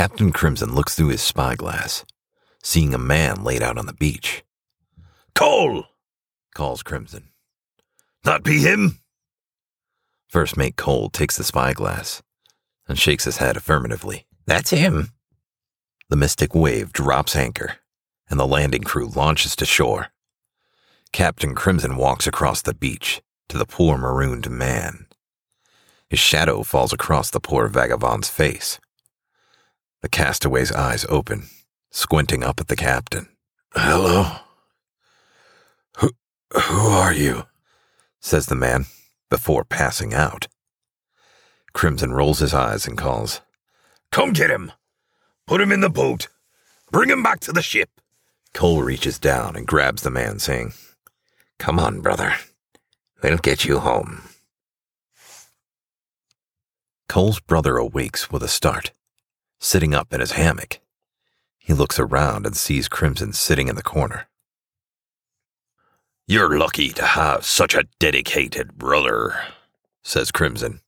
Captain Crimson looks through his spyglass, seeing a man laid out on the beach. Cole! Calls Crimson. That be him? First Mate Cole takes the spyglass and shakes his head affirmatively. That's him. The Mystic Wave drops anchor, and the landing crew launches to shore. Captain Crimson walks across the beach to the poor marooned man. His shadow falls across the poor vagabond's face. The castaway's eyes open, squinting up at the captain. Hello? Who, who are you? says the man before passing out. Crimson rolls his eyes and calls, Come get him. Put him in the boat. Bring him back to the ship. Cole reaches down and grabs the man, saying, Come on, brother. We'll get you home. Cole's brother awakes with a start, sitting up in his hammock. He looks around and sees Crimson sitting in the corner. You're lucky to have such a dedicated brother, says Crimson.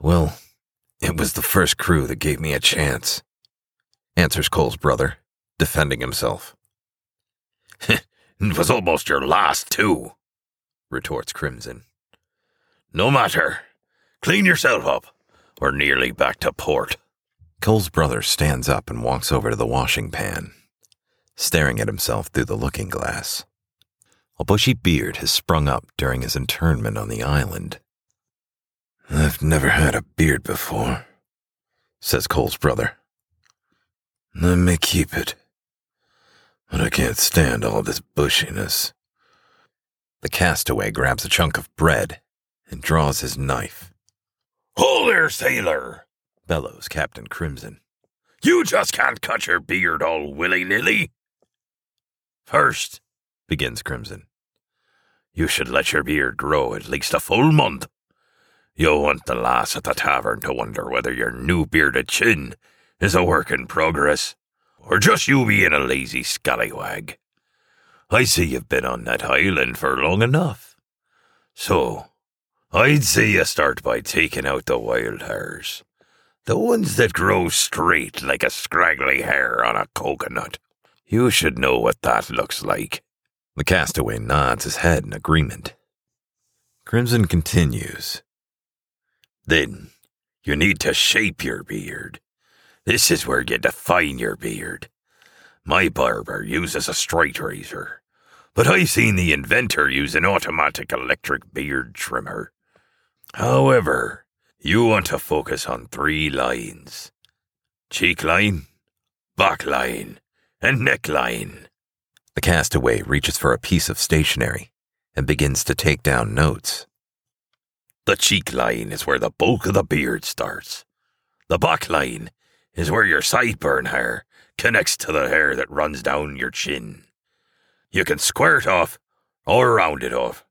Well, it was the first crew that gave me a chance, answers Cole's brother, defending himself. it was almost your last, too, retorts Crimson. No matter. Clean yourself up. We're nearly back to port. Cole's brother stands up and walks over to the washing pan, staring at himself through the looking glass. A bushy beard has sprung up during his internment on the island. I've never had a beard before, says Cole's brother. I may keep it, but I can't stand all this bushiness. The castaway grabs a chunk of bread and draws his knife. Hold there, sailor! Bellows Captain Crimson. You just can't cut your beard all willy nilly. First, begins Crimson, you should let your beard grow at least a full month. You'll want the lass at the tavern to wonder whether your new bearded chin is a work in progress, or just you being a lazy scallywag. I see you've been on that island for long enough. So, I'd say you start by taking out the wild hairs. The ones that grow straight like a scraggly hair on a coconut. You should know what that looks like. The castaway nods his head in agreement. Crimson continues. Then, you need to shape your beard. This is where you define your beard. My barber uses a straight razor, but I've seen the inventor use an automatic electric beard trimmer. However, you want to focus on three lines cheek line, back line, and neckline. The castaway reaches for a piece of stationery and begins to take down notes. The cheek line is where the bulk of the beard starts. The back line is where your sideburn hair connects to the hair that runs down your chin. You can square it off or round it off.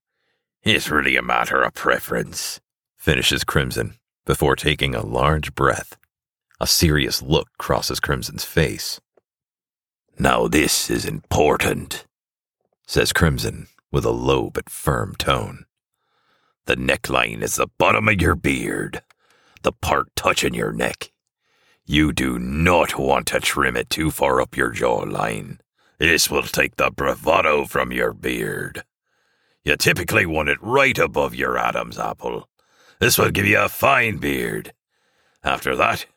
It's really a matter of preference, finishes Crimson before taking a large breath. A serious look crosses Crimson's face. Now, this is important, says Crimson with a low but firm tone. The neckline is the bottom of your beard, the part touching your neck. You do not want to trim it too far up your jawline. This will take the bravado from your beard. You typically want it right above your Adam's apple. This will give you a fine beard. After that,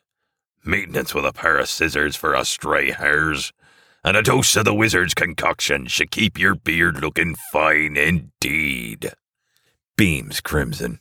maintenance with a pair of scissors for a stray hairs, and a dose of the wizard's concoction should keep your beard looking fine indeed. Beams Crimson.